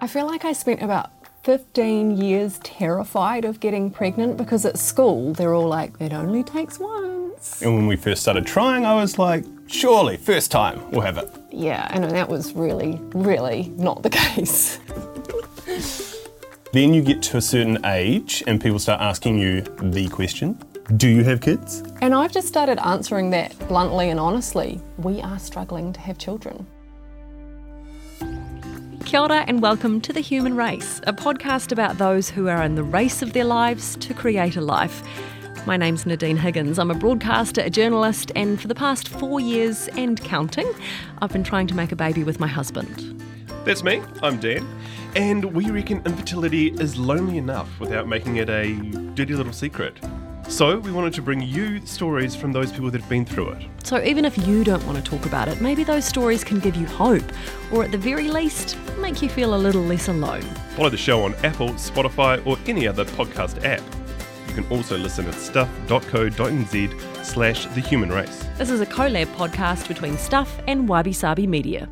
I feel like I spent about 15 years terrified of getting pregnant because at school they're all like, it only takes once. And when we first started trying, I was like, surely, first time, we'll have it. Yeah, and that was really, really not the case. Then you get to a certain age and people start asking you the question Do you have kids? And I've just started answering that bluntly and honestly. We are struggling to have children. Kia ora and welcome to The Human Race, a podcast about those who are in the race of their lives to create a life. My name's Nadine Higgins. I'm a broadcaster, a journalist, and for the past four years and counting, I've been trying to make a baby with my husband. That's me, I'm Dan, and we reckon infertility is lonely enough without making it a dirty little secret. So we wanted to bring you stories from those people that have been through it. So even if you don't want to talk about it, maybe those stories can give you hope, or at the very least, make you feel a little less alone. Follow the show on Apple, Spotify, or any other podcast app. You can also listen at stuff.co.nz slash the human race. This is a collab podcast between Stuff and Wabi Sabi Media.